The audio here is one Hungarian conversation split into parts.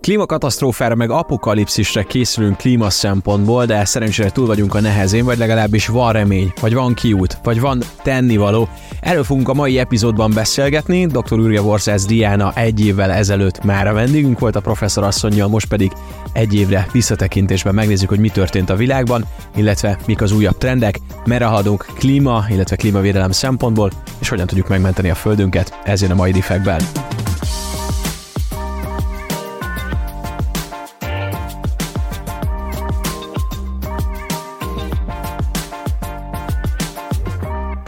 Klímakatasztrófára meg apokalipszisre készülünk klíma szempontból, de szerencsére túl vagyunk a nehezén, vagy legalábbis van remény, vagy van kiút, vagy van tennivaló. Erről fogunk a mai epizódban beszélgetni. Dr. Ürge Vorszász Diana egy évvel ezelőtt már a vendégünk volt a professzor asszonyjal, most pedig egy évre visszatekintésben megnézzük, hogy mi történt a világban, illetve mik az újabb trendek, merre haladunk klíma, illetve klímavédelem szempontból, és hogyan tudjuk megmenteni a földünket. Ez jön a mai difekben.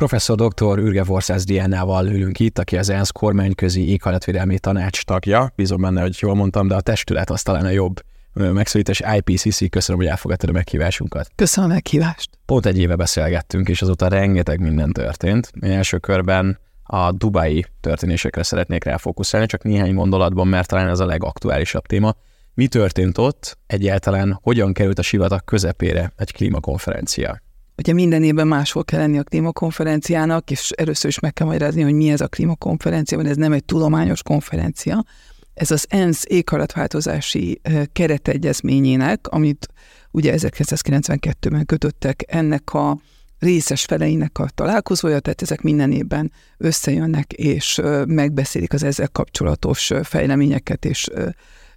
Professzor dr. Ürge Vorszász Diánával ülünk itt, aki az ENSZ kormányközi éghajlatvédelmi tanács tagja. Bízom benne, hogy jól mondtam, de a testület az talán a jobb megszólítás IPCC. Köszönöm, hogy elfogadtad a meghívásunkat. Köszönöm a meghívást. Pont egy éve beszélgettünk, és azóta rengeteg minden történt. Én első körben a dubai történésekre szeretnék ráfókuszálni, csak néhány gondolatban, mert talán ez a legaktuálisabb téma. Mi történt ott? Egyáltalán hogyan került a sivatag közepére egy klímakonferencia? Ugye minden évben máshol kell lenni a klímakonferenciának, és először is meg kell magyarázni, hogy mi ez a klímakonferencia, mert ez nem egy tudományos konferencia. Ez az ENSZ éghajlatváltozási keretegyezményének, amit ugye 1992-ben kötöttek ennek a részes feleinek a találkozója, tehát ezek minden évben összejönnek, és megbeszélik az ezzel kapcsolatos fejleményeket és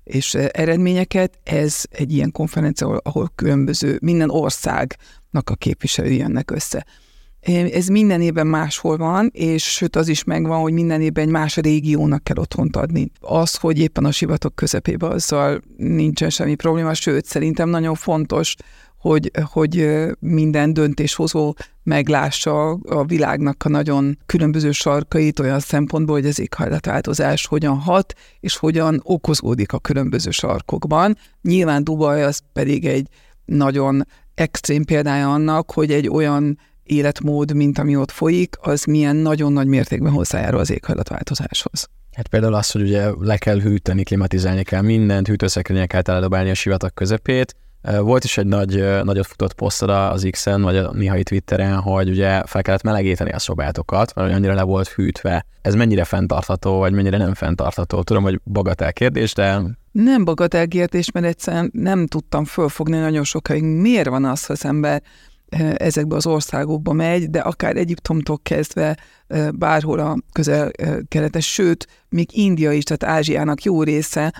és eredményeket. Ez egy ilyen konferencia, ahol különböző, minden országnak a képviselői jönnek össze. Ez minden évben máshol van, és sőt az is megvan, hogy minden évben egy más régiónak kell otthont adni. Az, hogy éppen a sivatag közepében azzal nincsen semmi probléma, sőt szerintem nagyon fontos, hogy, hogy minden döntéshozó meglássa a világnak a nagyon különböző sarkait olyan szempontból, hogy az éghajlatváltozás hogyan hat, és hogyan okozódik a különböző sarkokban. Nyilván Dubaj az pedig egy nagyon extrém példája annak, hogy egy olyan életmód, mint ami ott folyik, az milyen nagyon nagy mértékben hozzájárul az éghajlatváltozáshoz. Hát például az, hogy ugye le kell hűteni, klimatizálni kell mindent, hűtőszekrények kell eldobálni a sivatag közepét, volt is egy nagy, nagyot futott posztod az X-en, vagy a néhai Twitteren, hogy ugye fel kellett melegíteni a szobátokat, mert annyira le volt hűtve. Ez mennyire fenntartható, vagy mennyire nem fenntartható? Tudom, hogy bagatel kérdés, de... Nem bagatel kérdés, mert egyszerűen nem tudtam fölfogni nagyon sokáig, miért van az, hogy az ember ezekbe az országokba megy, de akár Egyiptomtól kezdve bárhol a közel-keletes, sőt, még India is, tehát Ázsiának jó része,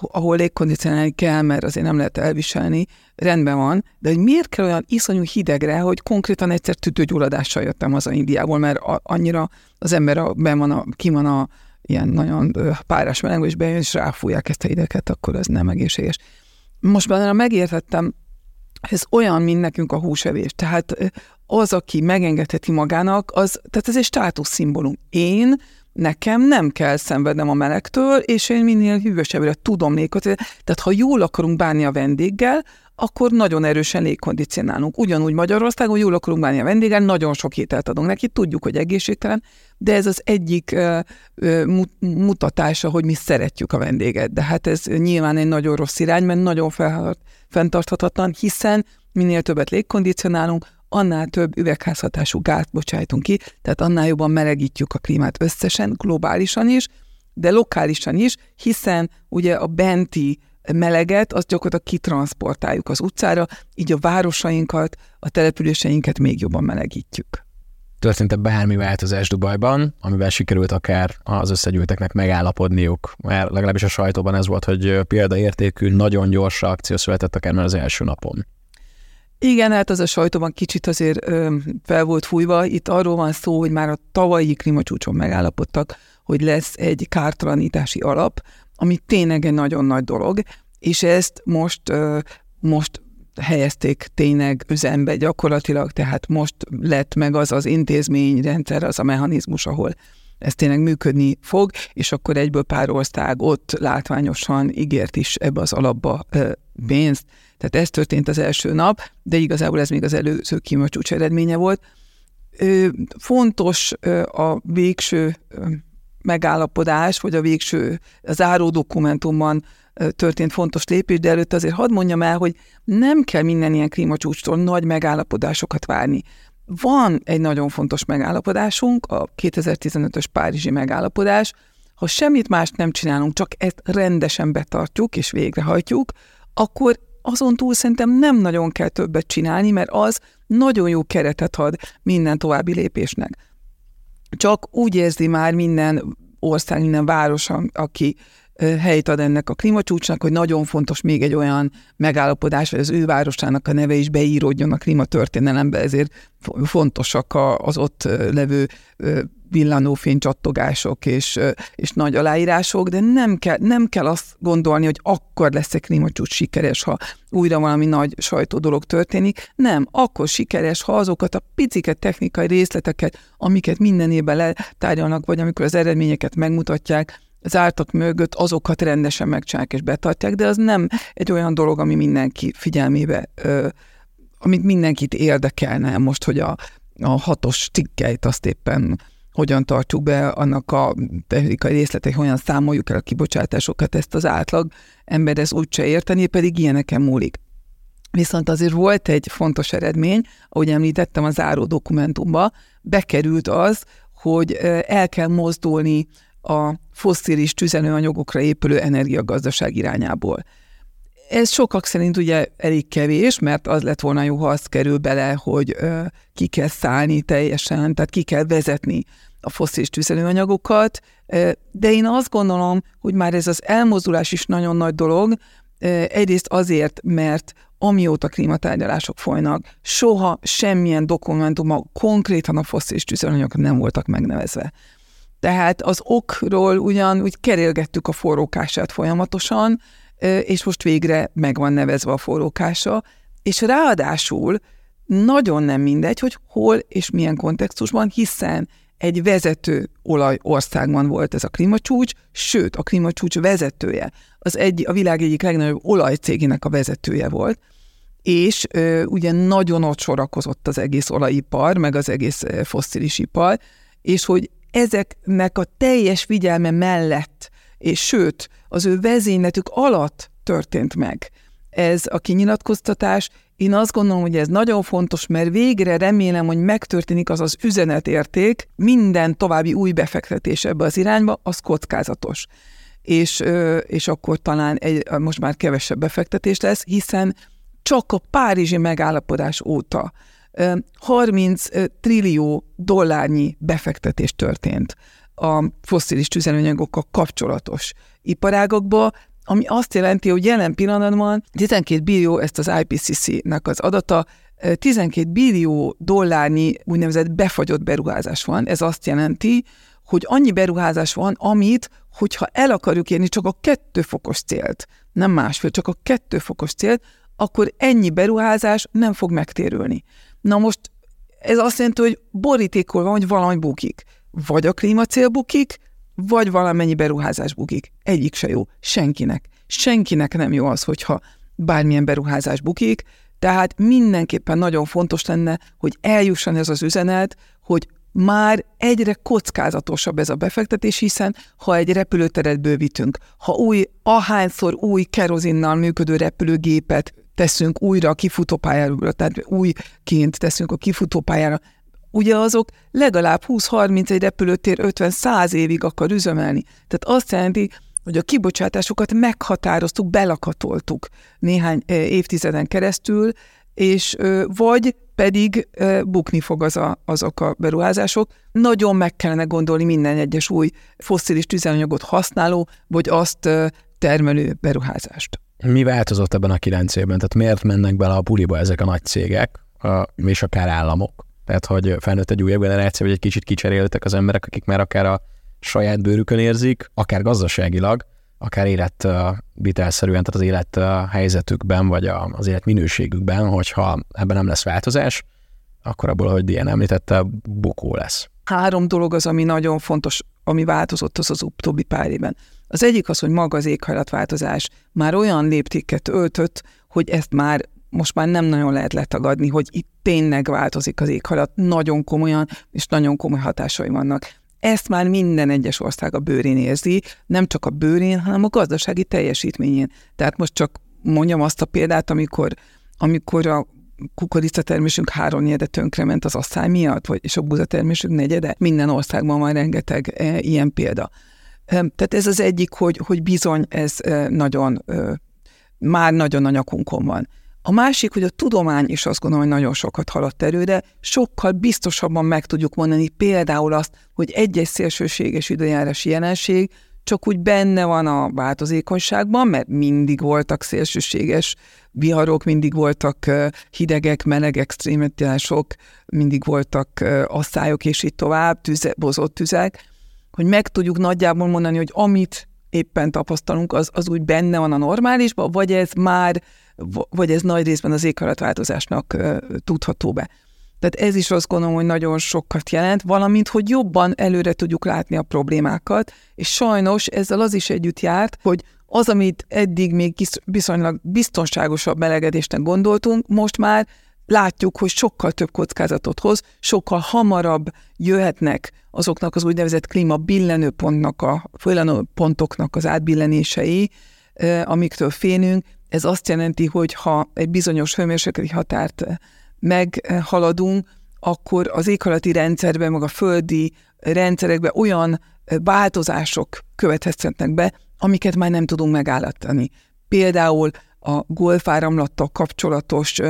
ahol légkondicionálni kell, mert azért nem lehet elviselni, rendben van, de hogy miért kell olyan iszonyú hidegre, hogy konkrétan egyszer tüdőgyulladással jöttem haza Indiából, mert annyira az ember a, ben van a, ki van a ilyen nagyon párás melegbe, és bejön, és ráfújják ezt a hideket, akkor ez nem egészséges. Most már megértettem, ez olyan, mint nekünk a húsevés. Tehát az, aki megengedheti magának, az, tehát ez egy státuszszimbólum. Én nekem nem kell szenvednem a melegtől, és én minél hűvösebbre tudom légkondicionálni. Tehát ha jól akarunk bánni a vendéggel, akkor nagyon erősen légkondicionálunk. Ugyanúgy Magyarországon jól akarunk bánni a vendéggel, nagyon sok ételt adunk neki, tudjuk, hogy egészségtelen, de ez az egyik mutatása, hogy mi szeretjük a vendéget. De hát ez nyilván egy nagyon rossz irány, mert nagyon fenntarthatatlan, hiszen minél többet légkondicionálunk, annál több üvegházhatású gázt bocsájtunk ki, tehát annál jobban melegítjük a klímát összesen, globálisan is, de lokálisan is, hiszen ugye a benti meleget, azt gyakorlatilag kitransportáljuk az utcára, így a városainkat, a településeinket még jobban melegítjük. Történt-e bármi változás Dubajban, amivel sikerült akár az összegyűlteknek megállapodniuk? Mert legalábbis a sajtóban ez volt, hogy példaértékű, nagyon gyors akció született akár már az első napon. Igen, hát az a sajtóban kicsit azért ö, fel volt fújva. Itt arról van szó, hogy már a tavalyi klímacsúcson megállapodtak, hogy lesz egy kártalanítási alap, ami tényleg egy nagyon nagy dolog, és ezt most, ö, most helyezték tényleg üzembe gyakorlatilag, tehát most lett meg az az intézményrendszer, az a mechanizmus, ahol ez tényleg működni fog, és akkor egyből pár ország ott látványosan ígért is ebbe az alapba pénzt, tehát ez történt az első nap, de igazából ez még az előző kímacsúcs eredménye volt. Fontos a végső megállapodás, vagy a végső záró dokumentumban történt fontos lépés, de előtt azért hadd mondjam el, hogy nem kell minden ilyen klímacsúcstól nagy megállapodásokat várni. Van egy nagyon fontos megállapodásunk, a 2015-ös Párizsi megállapodás, Ha semmit mást nem csinálunk, csak ezt rendesen betartjuk és végrehajtjuk, akkor azon túl szerintem nem nagyon kell többet csinálni, mert az nagyon jó keretet ad minden további lépésnek. Csak úgy érzi már minden ország, minden város, aki helyt ad ennek a klímacsúcsnak, hogy nagyon fontos még egy olyan megállapodás, hogy az ő városának a neve is beíródjon a klímatörténelembe, ezért fontosak az ott levő villanó fénycsattogások és, és nagy aláírások, de nem kell, nem kell azt gondolni, hogy akkor lesz egy klímacsúcs sikeres, ha újra valami nagy sajtó dolog történik. Nem, akkor sikeres, ha azokat a piciket technikai részleteket, amiket minden évben letárgyalnak, vagy amikor az eredményeket megmutatják, az ártak mögött azokat rendesen megcsinálják és betartják, de az nem egy olyan dolog, ami mindenki figyelmébe, ö, amit mindenkit érdekelne most, hogy a, a hatos cikkeit azt éppen hogyan tartjuk be, annak a technikai részletek, hogyan számoljuk el a kibocsátásokat, ezt az átlag ember ez úgyse érteni, pedig ilyeneken múlik. Viszont azért volt egy fontos eredmény, ahogy említettem a záró dokumentumba, bekerült az, hogy el kell mozdulni a fosszilis tüzelőanyagokra épülő energiagazdaság irányából. Ez sokak szerint ugye elég kevés, mert az lett volna jó, ha az kerül bele, hogy ö, ki kell szállni teljesen, tehát ki kell vezetni a fosszilis tüzelőanyagokat, de én azt gondolom, hogy már ez az elmozdulás is nagyon nagy dolog, egyrészt azért, mert amióta klímatárgyalások folynak, soha semmilyen dokumentuma konkrétan a fosszilis tüzelőanyagok nem voltak megnevezve. Tehát az okról ugyan úgy kerélgettük a forrókását folyamatosan, és most végre meg van nevezve a forrókása, és ráadásul nagyon nem mindegy, hogy hol és milyen kontextusban, hiszen egy vezető olajországban volt ez a klímacsúcs, sőt, a klímacsúcs vezetője, az egy, a világ egyik legnagyobb olajcégének a vezetője volt, és ö, ugye nagyon ott sorakozott az egész olajipar, meg az egész fosszilis ipar, és hogy ezeknek a teljes figyelme mellett, és sőt, az ő vezényletük alatt történt meg ez a kinyilatkoztatás. Én azt gondolom, hogy ez nagyon fontos, mert végre remélem, hogy megtörténik az az üzenetérték, minden további új befektetés ebbe az irányba, az kockázatos. És, és akkor talán egy, most már kevesebb befektetés lesz, hiszen csak a Párizsi megállapodás óta 30 trillió dollárnyi befektetés történt a fosszilis tüzelőanyagokkal kapcsolatos iparágokba, ami azt jelenti, hogy jelen pillanatban 12 billió, ezt az IPCC-nek az adata, 12 billió dollárnyi úgynevezett befagyott beruházás van. Ez azt jelenti, hogy annyi beruházás van, amit, hogyha el akarjuk érni csak a kettő fokos célt, nem másfél, csak a kettő fokos célt, akkor ennyi beruházás nem fog megtérülni. Na most ez azt jelenti, hogy borítékolva, hogy valami bukik. Vagy a klímacél bukik, vagy valamennyi beruházás bukik. Egyik se jó. Senkinek. Senkinek nem jó az, hogyha bármilyen beruházás bukik, tehát mindenképpen nagyon fontos lenne, hogy eljusson ez az üzenet, hogy már egyre kockázatosabb ez a befektetés, hiszen ha egy repülőteret bővítünk, ha új, ahányszor új kerozinnal működő repülőgépet teszünk újra a kifutópályára, tehát újként teszünk a kifutópályára, ugye azok legalább 20-30 egy repülőtér 50-100 évig akar üzemelni. Tehát azt jelenti, hogy a kibocsátásokat meghatároztuk, belakatoltuk néhány évtizeden keresztül, és vagy pedig bukni fog az a, azok a beruházások. Nagyon meg kellene gondolni minden egyes új fosszilis tüzelőanyagot használó, vagy azt termelő beruházást. Mi változott ebben a kilenc évben? Tehát miért mennek bele a puliba ezek a nagy cégek, és akár államok? Tehát, hogy felnőtt egy újabb generáció, vagy egy kicsit kicseréltek az emberek, akik már akár a saját bőrükön érzik, akár gazdaságilag, akár életvitelszerűen, tehát az élet helyzetükben, vagy az élet minőségükben, hogyha ebben nem lesz változás, akkor abból, hogy Diana említette, bukó lesz. Három dolog az, ami nagyon fontos, ami változott az az utóbbi pár évben. Az egyik az, hogy maga az éghajlatváltozás már olyan léptéket öltött, hogy ezt már most már nem nagyon lehet letagadni, hogy itt tényleg változik az éghajlat, nagyon komolyan, és nagyon komoly hatásai vannak. Ezt már minden egyes ország a bőrén érzi, nem csak a bőrén, hanem a gazdasági teljesítményén. Tehát most csak mondjam azt a példát, amikor, amikor a kukoricatermésünk három negyede tönkrement az asszály miatt, vagy és a búzatermésünk negyede. Minden országban van rengeteg e, ilyen példa. Tehát ez az egyik, hogy, hogy bizony ez nagyon, már nagyon a nyakunkon van. A másik, hogy a tudomány is azt gondolom, hogy nagyon sokat haladt előre, sokkal biztosabban meg tudjuk mondani például azt, hogy egy-egy szélsőséges időjárási jelenség csak úgy benne van a változékonyságban, mert mindig voltak szélsőséges viharok, mindig voltak hidegek, meleg extrémitások, mindig voltak asszályok, és így tovább, tüze, bozott tüzek, hogy meg tudjuk nagyjából mondani, hogy amit éppen tapasztalunk, az, az úgy benne van a normálisban, vagy ez már, vagy ez nagy részben az éghajlatváltozásnak tudható be. Tehát ez is azt gondolom, hogy nagyon sokat jelent, valamint, hogy jobban előre tudjuk látni a problémákat, és sajnos ezzel az is együtt járt, hogy az, amit eddig még viszonylag biztonságosabb melegedésnek gondoltunk, most már látjuk, hogy sokkal több kockázatot hoz, sokkal hamarabb jöhetnek azoknak az úgynevezett klíma billenőpontnak, a pontoknak az átbillenései, amiktől félünk. Ez azt jelenti, hogy ha egy bizonyos hőmérsékleti határt meghaladunk, akkor az éghajlati rendszerben, meg a földi rendszerekben olyan változások követhetnek be, amiket már nem tudunk megállítani. Például a golfáramlattal kapcsolatos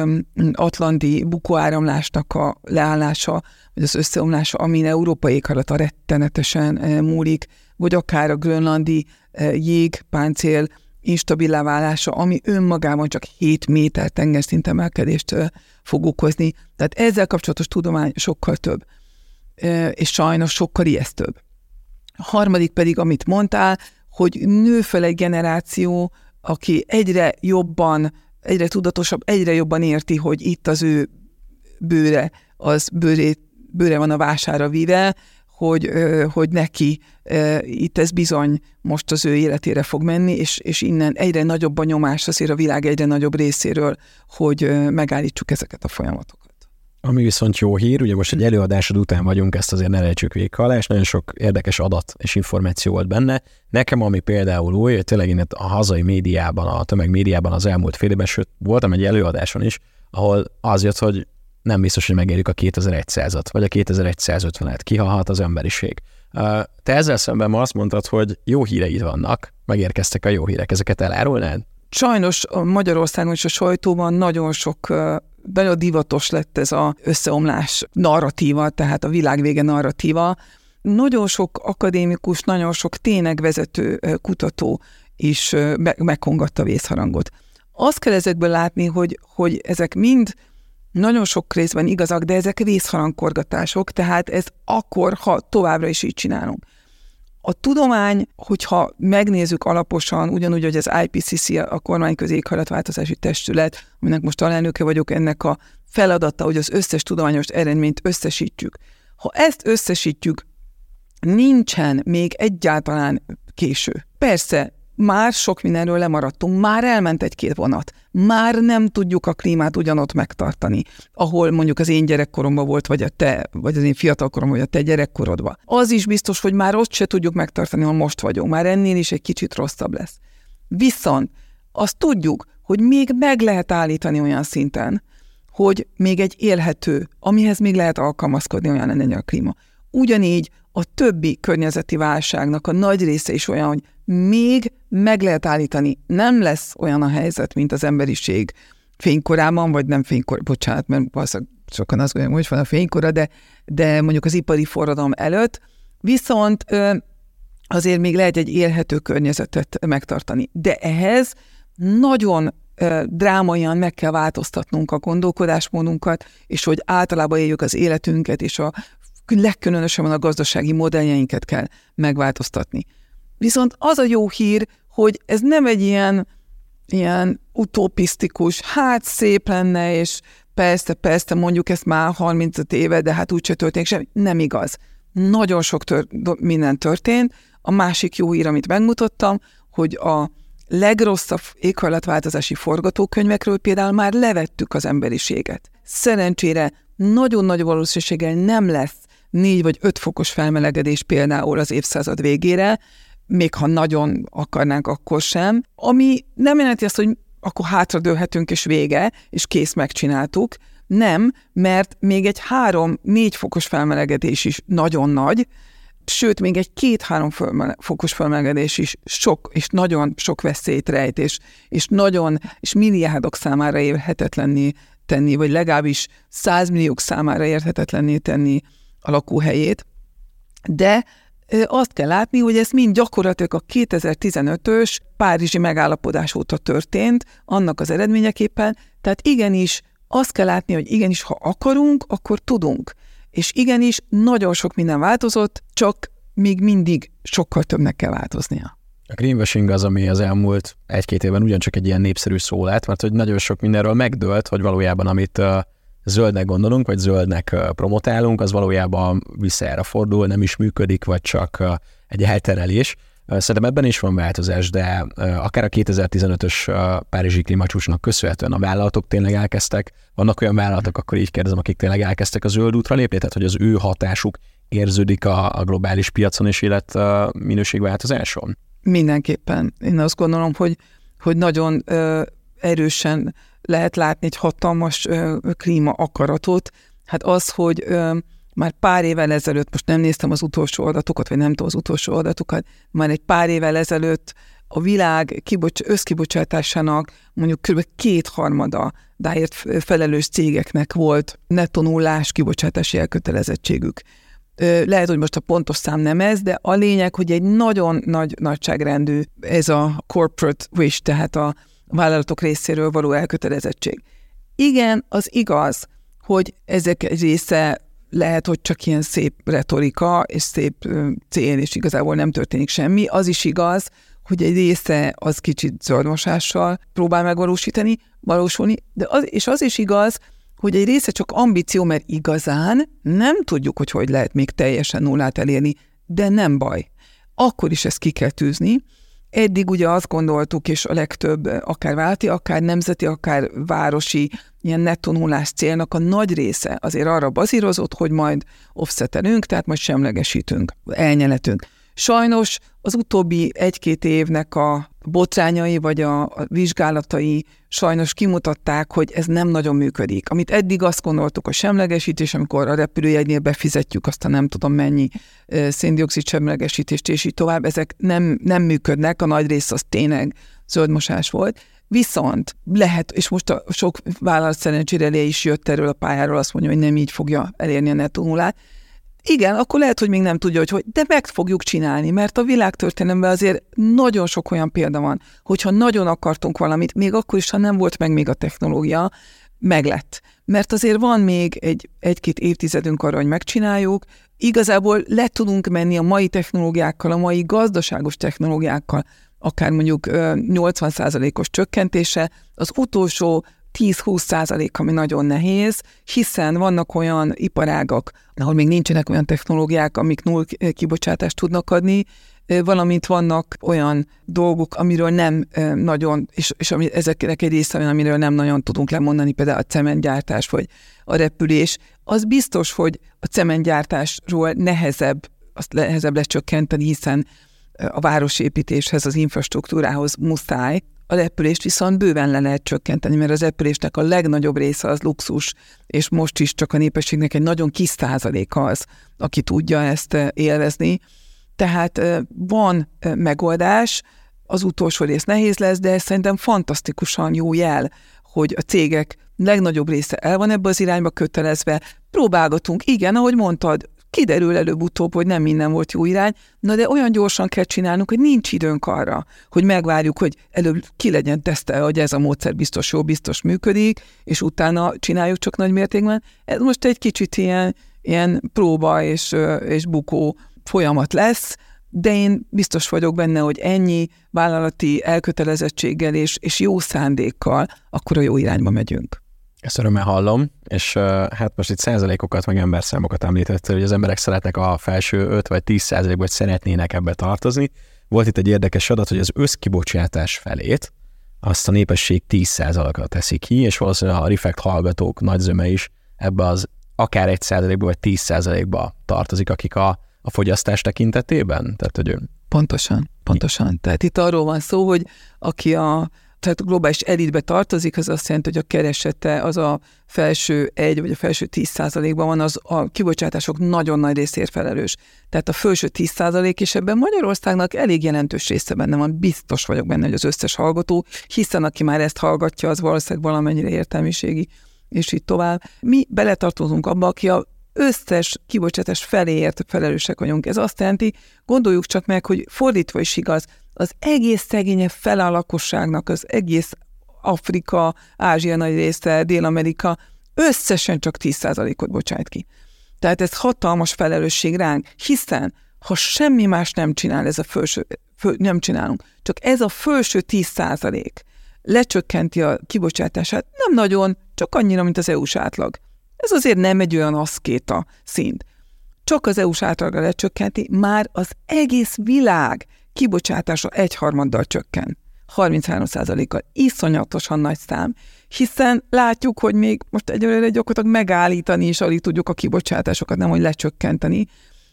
atlanti bukóáramlásnak a leállása, vagy az összeomlása, amin európai éghajlata rettenetesen múlik, vagy akár a grönlandi jégpáncél instabilá válása, ami önmagában csak 7 méter tengerszint emelkedést fog okozni. Tehát ezzel kapcsolatos tudomány sokkal több, és sajnos sokkal ijesztőbb. A harmadik pedig, amit mondtál, hogy nő fel egy generáció, aki egyre jobban, egyre tudatosabb, egyre jobban érti, hogy itt az ő bőre, az bőré, bőre van a vására vive, hogy, hogy neki itt ez bizony most az ő életére fog menni, és, és innen egyre nagyobb a nyomás azért a világ egyre nagyobb részéről, hogy megállítsuk ezeket a folyamatokat. Ami viszont jó hír, ugye most egy előadásod után vagyunk, ezt azért ne lejtsük végig és nagyon sok érdekes adat és információ volt benne. Nekem, ami például új, hogy tényleg innen a hazai médiában, a tömegmédiában az elmúlt fél évben, sőt, voltam egy előadáson is, ahol az jött, hogy nem biztos, hogy megérjük a 2100-at, vagy a 2150-et, kihalhat az emberiség. Te ezzel szemben ma azt mondtad, hogy jó híreid vannak, megérkeztek a jó hírek, ezeket elárulnád? Sajnos Magyarországon és a sajtóban nagyon sok nagyon divatos lett ez a összeomlás narratíva, tehát a világvége narratíva. Nagyon sok akadémikus, nagyon sok ténylegvezető kutató is megkongatta vészharangot. Azt kell ezekből látni, hogy, hogy ezek mind nagyon sok részben igazak, de ezek vészharangkorgatások, tehát ez akkor, ha továbbra is így csinálunk. A tudomány, hogyha megnézzük alaposan, ugyanúgy, hogy az IPCC, a kormányközi éghajlatváltozási testület, aminek most alelnöke vagyok, ennek a feladata, hogy az összes tudományos eredményt összesítjük. Ha ezt összesítjük, nincsen még egyáltalán késő. Persze, már sok mindenről lemaradtunk, már elment egy-két vonat, már nem tudjuk a klímát ugyanott megtartani, ahol mondjuk az én gyerekkoromban volt, vagy a te, vagy az én fiatalkoromban, vagy a te gyerekkorodban. Az is biztos, hogy már ott se tudjuk megtartani, ahol most vagyunk, már ennél is egy kicsit rosszabb lesz. Viszont azt tudjuk, hogy még meg lehet állítani olyan szinten, hogy még egy élhető, amihez még lehet alkalmazkodni olyan lenne a klíma. Ugyanígy a többi környezeti válságnak a nagy része is olyan, hogy még meg lehet állítani. Nem lesz olyan a helyzet, mint az emberiség fénykorában, vagy nem fénykor, bocsánat, mert valószínűleg sokan azt gondolják, hogy van a fénykora, de, de mondjuk az ipari forradalom előtt, viszont azért még lehet egy élhető környezetet megtartani. De ehhez nagyon drámaian meg kell változtatnunk a gondolkodásmódunkat, és hogy általában éljük az életünket, és a legkülönösebben a gazdasági modelljeinket kell megváltoztatni. Viszont az a jó hír, hogy ez nem egy ilyen, ilyen utopisztikus, hát szép lenne, és persze, persze, mondjuk ezt már 35 éve, de hát úgyse történik semmi. Nem igaz. Nagyon sok tör- minden történt. A másik jó hír, amit megmutattam, hogy a legrosszabb éghajlatváltozási forgatókönyvekről például már levettük az emberiséget. Szerencsére nagyon nagy valószínűséggel nem lesz négy vagy öt fokos felmelegedés például az évszázad végére, még ha nagyon akarnánk, akkor sem, ami nem jelenti azt, hogy akkor hátradőlhetünk és vége, és kész megcsináltuk. Nem, mert még egy három-négy fokos felmelegedés is nagyon nagy, sőt, még egy két-három fokos felmelegedés is sok, és nagyon sok veszélyt rejt, és, és nagyon, és milliárdok számára érhetetlenné tenni, vagy legalábbis százmilliók számára érhetetlenné tenni a lakóhelyét. De azt kell látni, hogy ez mind gyakorlatilag a 2015-ös Párizsi megállapodás óta történt, annak az eredményeképpen, tehát igenis azt kell látni, hogy igenis, ha akarunk, akkor tudunk. És igenis, nagyon sok minden változott, csak még mindig sokkal többnek kell változnia. A greenwashing az, ami az elmúlt egy-két évben ugyancsak egy ilyen népszerű szó lett, mert hogy nagyon sok mindenről megdőlt, hogy valójában amit zöldnek gondolunk, vagy zöldnek promotálunk, az valójában visszajára fordul, nem is működik, vagy csak egy elterelés. Szerintem ebben is van változás, de akár a 2015-ös Párizsi klímacsúcsnak köszönhetően a vállalatok tényleg elkezdtek, vannak olyan vállalatok, akkor így kérdezem, akik tényleg elkezdtek a zöld útra lépni, tehát hogy az ő hatásuk érződik a, a globális piacon és élet minőségváltozáson? Mindenképpen. Én azt gondolom, hogy, hogy nagyon ö, erősen lehet látni egy hatalmas ö, klíma akaratot. Hát az, hogy ö, már pár évvel ezelőtt, most nem néztem az utolsó adatokat, vagy nem tudom az utolsó adatokat, már egy pár évvel ezelőtt a világ kibocs- összkibocsátásának mondjuk kb. kétharmada dáért felelős cégeknek volt netto nullás kibocsátási elkötelezettségük. Lehet, hogy most a pontos szám nem ez, de a lényeg, hogy egy nagyon nagy nagyságrendű ez a corporate wish, tehát a vállalatok részéről való elkötelezettség. Igen, az igaz, hogy ezek egy része lehet, hogy csak ilyen szép retorika és szép cél, és igazából nem történik semmi. Az is igaz, hogy egy része az kicsit zöldmosással próbál megvalósítani, valósulni, de az, és az is igaz, hogy egy része csak ambíció, mert igazán nem tudjuk, hogy hogy lehet még teljesen nullát elérni, de nem baj. Akkor is ezt ki kell tűzni. Eddig ugye azt gondoltuk, és a legtöbb, akár válti, akár nemzeti, akár városi ilyen nettó nullás célnak a nagy része azért arra bazírozott, hogy majd offsetelünk, tehát majd semlegesítünk, elnyeletünk. Sajnos az utóbbi egy-két évnek a botrányai vagy a, vizsgálatai sajnos kimutatták, hogy ez nem nagyon működik. Amit eddig azt gondoltuk a semlegesítés, amikor a repülőjegynél befizetjük azt a nem tudom mennyi széndiokszid semlegesítést, és így tovább, ezek nem, nem működnek, a nagy rész az tényleg zöldmosás volt. Viszont lehet, és most a sok vállalat szerencsére is jött erről a pályáról, azt mondja, hogy nem így fogja elérni a netto igen, akkor lehet, hogy még nem tudja, hogy hogy, de meg fogjuk csinálni, mert a világtörténelemben azért nagyon sok olyan példa van, hogyha nagyon akartunk valamit, még akkor is, ha nem volt meg még a technológia, meglett. Mert azért van még egy, egy-két évtizedünk arra, hogy megcsináljuk, igazából le tudunk menni a mai technológiákkal, a mai gazdaságos technológiákkal, akár mondjuk 80%-os csökkentése, az utolsó 10-20 százalék, ami nagyon nehéz, hiszen vannak olyan iparágak, ahol még nincsenek olyan technológiák, amik null kibocsátást tudnak adni, valamint vannak olyan dolgok, amiről nem nagyon, és, és ami, ezeknek egy része amiről nem nagyon tudunk lemondani, például a cementgyártás vagy a repülés. Az biztos, hogy a cementgyártásról nehezebb, azt nehezebb lecsökkenteni, hiszen a városépítéshez, az infrastruktúrához muszáj, a repülést viszont bőven le lehet csökkenteni, mert az repülésnek a legnagyobb része az luxus, és most is csak a népességnek egy nagyon kis százaléka az, aki tudja ezt eh, élvezni. Tehát eh, van eh, megoldás, az utolsó rész nehéz lesz, de ez szerintem fantasztikusan jó jel, hogy a cégek legnagyobb része el van ebbe az irányba kötelezve, próbálgatunk, igen, ahogy mondtad, kiderül előbb-utóbb, hogy nem minden volt jó irány, na de olyan gyorsan kell csinálnunk, hogy nincs időnk arra, hogy megvárjuk, hogy előbb ki legyen tesztelve, hogy ez a módszer biztos jó, biztos működik, és utána csináljuk csak nagy mértékben. Ez most egy kicsit ilyen, ilyen próba és, és bukó folyamat lesz, de én biztos vagyok benne, hogy ennyi vállalati elkötelezettséggel és, és jó szándékkal, akkor a jó irányba megyünk. Ezt örömmel hallom, és uh, hát most itt százalékokat, meg emberszámokat említettél, hogy az emberek szeretnek a felső 5 vagy 10 százalékba, vagy szeretnének ebbe tartozni. Volt itt egy érdekes adat, hogy az összkibocsátás felét azt a népesség 10 százalékra teszi ki, és valószínűleg a Reflect hallgatók nagy zöme is ebbe az akár 1 százalékba vagy 10 százalékba tartozik, akik a, a fogyasztás tekintetében? Tehát, hogy Pontosan, pontosan. Tehát itt arról van szó, hogy aki a tehát globális elitbe tartozik, az azt jelenti, hogy a keresete az a felső egy vagy a felső 10 százalékban van, az a kibocsátások nagyon nagy részért felelős. Tehát a felső 10 százalék, és ebben Magyarországnak elég jelentős része benne van, biztos vagyok benne, hogy az összes hallgató, hiszen aki már ezt hallgatja, az valószínűleg valamennyire értelmiségi, és így tovább. Mi beletartozunk abba, aki a összes kibocsátás feléért felelősek vagyunk. Ez azt jelenti, gondoljuk csak meg, hogy fordítva is igaz, az egész szegénye fele a lakosságnak, az egész Afrika, Ázsia nagy része, Dél-Amerika összesen csak 10%-ot bocsájt ki. Tehát ez hatalmas felelősség ránk, hiszen ha semmi más nem csinál ez a felső, föl, nem csinálunk, csak ez a felső 10% lecsökkenti a kibocsátását, nem nagyon, csak annyira, mint az EU-s átlag. Ez azért nem egy olyan aszkéta szint. Csak az EU-s átlagra lecsökkenti, már az egész világ kibocsátása egyharmaddal csökken. 33%-kal. Iszonyatosan nagy szám, hiszen látjuk, hogy még most egyelőre gyakorlatilag megállítani is alig tudjuk a kibocsátásokat, nem hogy lecsökkenteni.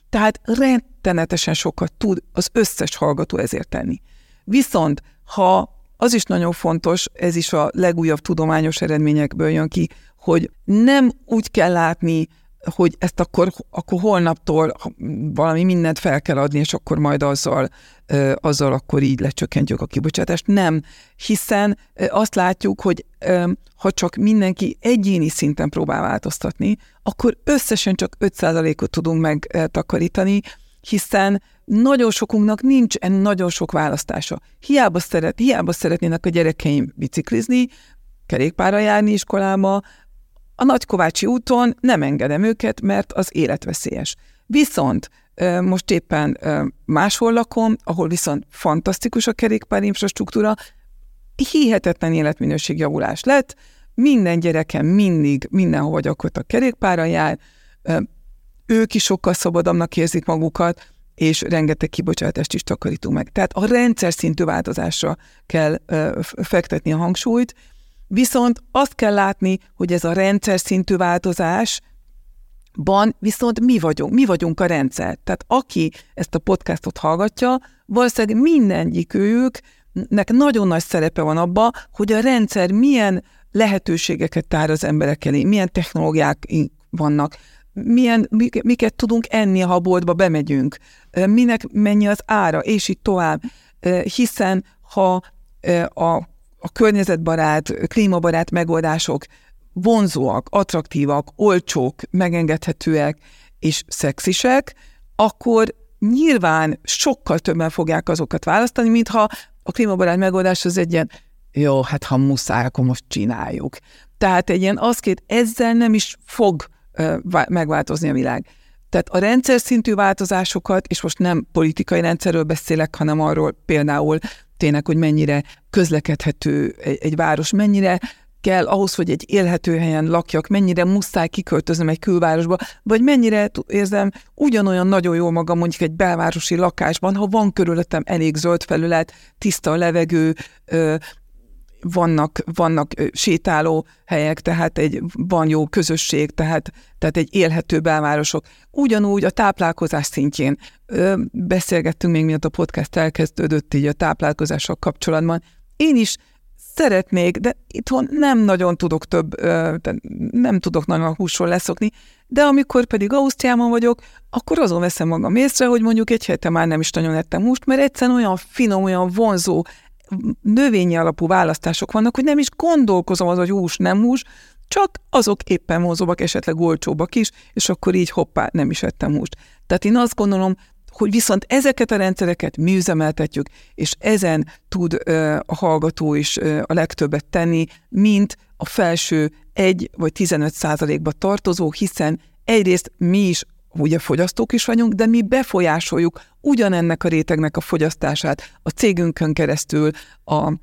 Tehát rettenetesen sokat tud az összes hallgató ezért tenni. Viszont, ha az is nagyon fontos, ez is a legújabb tudományos eredményekből jön ki, hogy nem úgy kell látni hogy ezt akkor, akkor holnaptól valami mindent fel kell adni, és akkor majd azzal, azzal akkor így lecsökkentjük a kibocsátást. Nem, hiszen azt látjuk, hogy ha csak mindenki egyéni szinten próbál változtatni, akkor összesen csak 5%-ot tudunk megtakarítani, hiszen nagyon sokunknak nincs nagyon sok választása. Hiába, szeret, hiába szeretnének a gyerekeim biciklizni, kerékpára járni iskolába, a Nagykovácsi úton nem engedem őket, mert az életveszélyes. Viszont most éppen máshol lakom, ahol viszont fantasztikus a kerékpár infrastruktúra, hihetetlen életminőség javulás lett, minden gyerekem mindig, mindenhova gyakorlatilag kerékpára jár, ők is sokkal szabadabbnak érzik magukat, és rengeteg kibocsátást is takarítunk meg. Tehát a rendszer szintű változásra kell fektetni a hangsúlyt, Viszont azt kell látni, hogy ez a rendszer szintű változás, Ban viszont mi vagyunk, mi vagyunk a rendszer. Tehát aki ezt a podcastot hallgatja, valószínűleg mindegyikőjüknek nagyon nagy szerepe van abba, hogy a rendszer milyen lehetőségeket tár az emberek elé, milyen technológiák vannak, milyen, miket tudunk enni, ha a boltba bemegyünk, minek mennyi az ára, és így tovább. Hiszen ha a a környezetbarát, klímabarát megoldások vonzóak, attraktívak, olcsók, megengedhetőek és szexisek, akkor nyilván sokkal többen fogják azokat választani, mintha a klímabarát megoldás az egy ilyen, jó, hát ha muszáj, akkor most csináljuk. Tehát egy ilyen két, ezzel nem is fog megváltozni a világ. Tehát a rendszer szintű változásokat, és most nem politikai rendszerről beszélek, hanem arról például, tényleg, hogy mennyire közlekedhető egy, egy város, mennyire kell ahhoz, hogy egy élhető helyen lakjak, mennyire muszáj kiköltöznem egy külvárosba, vagy mennyire érzem ugyanolyan nagyon jól magam mondjuk egy belvárosi lakásban, ha van körülöttem elég zöld felület, tiszta a levegő, vannak, vannak sétáló helyek, tehát egy, van jó közösség, tehát, tehát egy élhető belvárosok. Ugyanúgy a táplálkozás szintjén beszélgettünk még, miatt a podcast elkezdődött így a táplálkozással kapcsolatban. Én is szeretnék, de itthon nem nagyon tudok több, nem tudok nagyon a húsról leszokni, de amikor pedig Ausztriában vagyok, akkor azon veszem magam észre, hogy mondjuk egy hete már nem is nagyon ettem húst, mert egyszerűen olyan finom, olyan vonzó, növényi alapú választások vannak, hogy nem is gondolkozom az, hogy hús, nem hús, csak azok éppen vonzóbbak, esetleg olcsóbbak is, és akkor így hoppá, nem is ettem húst. Tehát én azt gondolom, hogy viszont ezeket a rendszereket mi üzemeltetjük, és ezen tud a hallgató is a legtöbbet tenni, mint a felső 1 vagy 15 százalékba tartozó, hiszen egyrészt mi is ugye fogyasztók is vagyunk, de mi befolyásoljuk ugyanennek a rétegnek a fogyasztását a cégünkön keresztül, a,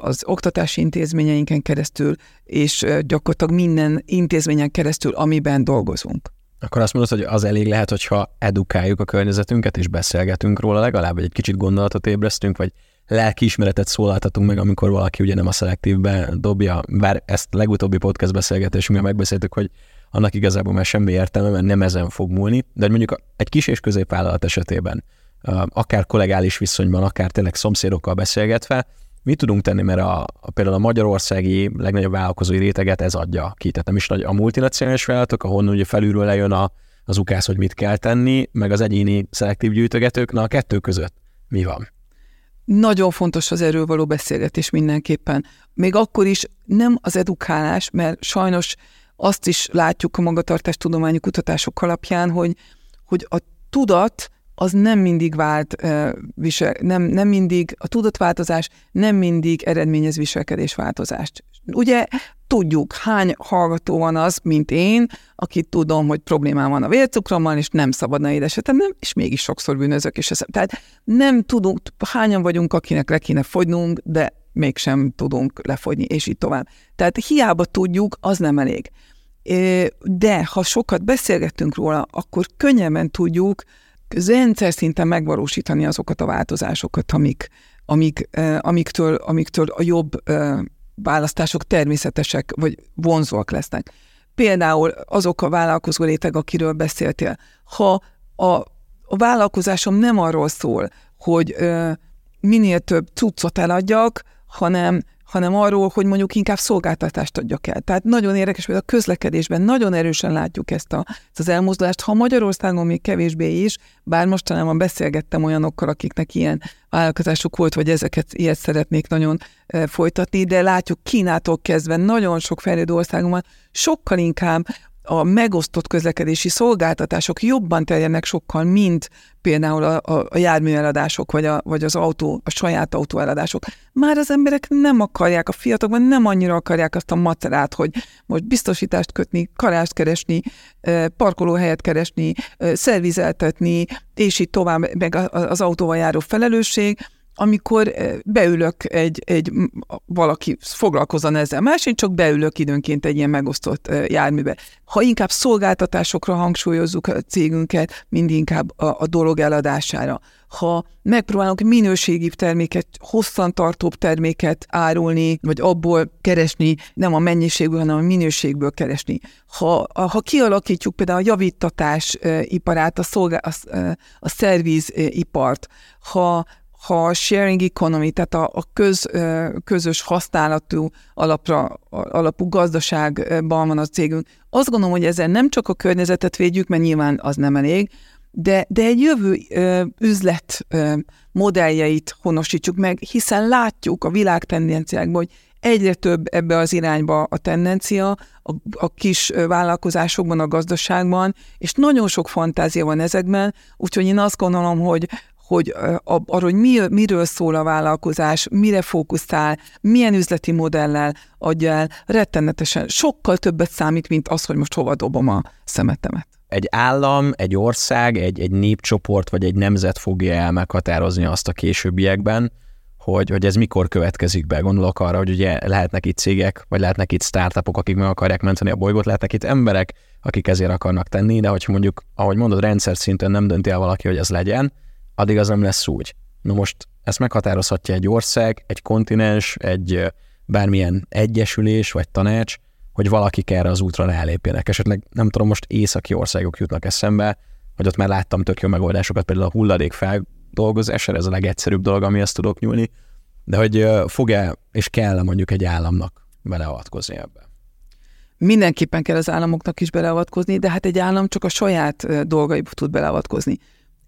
az oktatási intézményeinken keresztül, és gyakorlatilag minden intézményen keresztül, amiben dolgozunk. Akkor azt mondod, hogy az elég lehet, hogyha edukáljuk a környezetünket, és beszélgetünk róla legalább, vagy egy kicsit gondolatot ébresztünk, vagy lelkiismeretet szólaltatunk meg, amikor valaki ugye nem a szelektívbe dobja, bár ezt legutóbbi podcast beszélgetésünkben megbeszéltük, hogy annak igazából már semmi értelme, mert nem ezen fog múlni, de mondjuk egy kis és középvállalat esetében, akár kollegális viszonyban, akár tényleg szomszédokkal beszélgetve, mit tudunk tenni, mert a, például a magyarországi legnagyobb vállalkozói réteget ez adja ki. Tehát nem is nagy a multinacionális vállalatok, ahonnan ugye felülről lejön a, az ukász, hogy mit kell tenni, meg az egyéni szelektív gyűjtögetők, na a kettő között mi van? Nagyon fontos az erről való beszélgetés mindenképpen. Még akkor is nem az edukálás, mert sajnos azt is látjuk a magatartás tudományi kutatások alapján, hogy, hogy a tudat az nem mindig vált, visel, nem, nem mindig, a tudatváltozás nem mindig eredményez viselkedésváltozást. Ugye tudjuk, hány hallgató van az, mint én, aki tudom, hogy problémám van a vércukrommal, és nem szabadna édesetem, nem, és mégis sokszor bűnözök is eszem. Tehát nem tudunk, hányan vagyunk, akinek le kéne fogynunk, de mégsem tudunk lefogyni, és így tovább. Tehát hiába tudjuk, az nem elég. De ha sokat beszélgettünk róla, akkor könnyebben tudjuk rendszer szinten megvalósítani azokat a változásokat, amik, amik, amiktől, amiktől a jobb választások természetesek vagy vonzóak lesznek. Például azok a vállalkozó réteg, akiről beszéltél. Ha a, a vállalkozásom nem arról szól, hogy minél több cuccot eladjak, hanem hanem arról, hogy mondjuk inkább szolgáltatást adjak el. Tehát nagyon érdekes, hogy a közlekedésben nagyon erősen látjuk ezt, a, ezt az elmozdulást. Ha Magyarországon még kevésbé is, bár mostanában beszélgettem olyanokkal, akiknek ilyen vállalkozásuk volt, vagy ezeket ilyet szeretnék nagyon e, folytatni, de látjuk Kínától kezdve nagyon sok fejlődő országban sokkal inkább a megosztott közlekedési szolgáltatások jobban terjednek sokkal, mint például a, a, a járműeladások, vagy, a, vagy az autó, a saját autóeladások. Már az emberek nem akarják, a fiatalokban nem annyira akarják azt a macerát, hogy most biztosítást kötni, karást keresni, parkolóhelyet keresni, szervizeltetni, és így tovább, meg az autóval járó felelősség, amikor eh, beülök egy, egy valaki foglalkozan ezzel, más, én csak beülök időnként egy ilyen megosztott eh, járműbe. Ha inkább szolgáltatásokra hangsúlyozzuk a cégünket, mind inkább a, a dolog eladására. Ha megpróbálunk minőségi terméket, hosszantartóbb terméket árulni, vagy abból keresni, nem a mennyiségből, hanem a minőségből keresni. Ha, ha kialakítjuk például a javítatás eh, iparát, a, szolgál, a, a szervizipart, ha ha a sharing economy, tehát a, a köz, közös használatú alapra, alapú gazdaságban van a cégünk, azt gondolom, hogy ezzel nem csak a környezetet védjük, mert nyilván az nem elég, de, de egy jövő ö, üzlet ö, modelljeit honosítsuk meg, hiszen látjuk a világ tendenciákban, hogy egyre több ebbe az irányba a tendencia a, a kis vállalkozásokban, a gazdaságban, és nagyon sok fantázia van ezekben, úgyhogy én azt gondolom, hogy, hogy arról, hogy mi, miről szól a vállalkozás, mire fókuszál, milyen üzleti modellel adja el, rettenetesen sokkal többet számít, mint az, hogy most hova dobom a szemetemet. Egy állam, egy ország, egy, egy népcsoport vagy egy nemzet fogja el meghatározni azt a későbbiekben, hogy, hogy ez mikor következik be. Gondolok arra, hogy ugye lehetnek itt cégek, vagy lehetnek itt startupok, akik meg akarják menteni a bolygót, lehetnek itt emberek, akik ezért akarnak tenni, de hogy mondjuk, ahogy mondod, rendszer szinten nem dönti el valaki, hogy ez legyen, addig az nem lesz úgy. Na most ezt meghatározhatja egy ország, egy kontinens, egy bármilyen egyesülés vagy tanács, hogy valakik erre az útra rálépjenek. Esetleg nem tudom, most északi országok jutnak eszembe, hogy ott már láttam tök jó megoldásokat, például a hulladék feldolgozására, ez a legegyszerűbb dolog, amihez tudok nyúlni, de hogy fog-e és kell mondjuk egy államnak beleavatkozni ebbe? Mindenképpen kell az államoknak is beleavatkozni, de hát egy állam csak a saját dolgaiba tud beleavatkozni.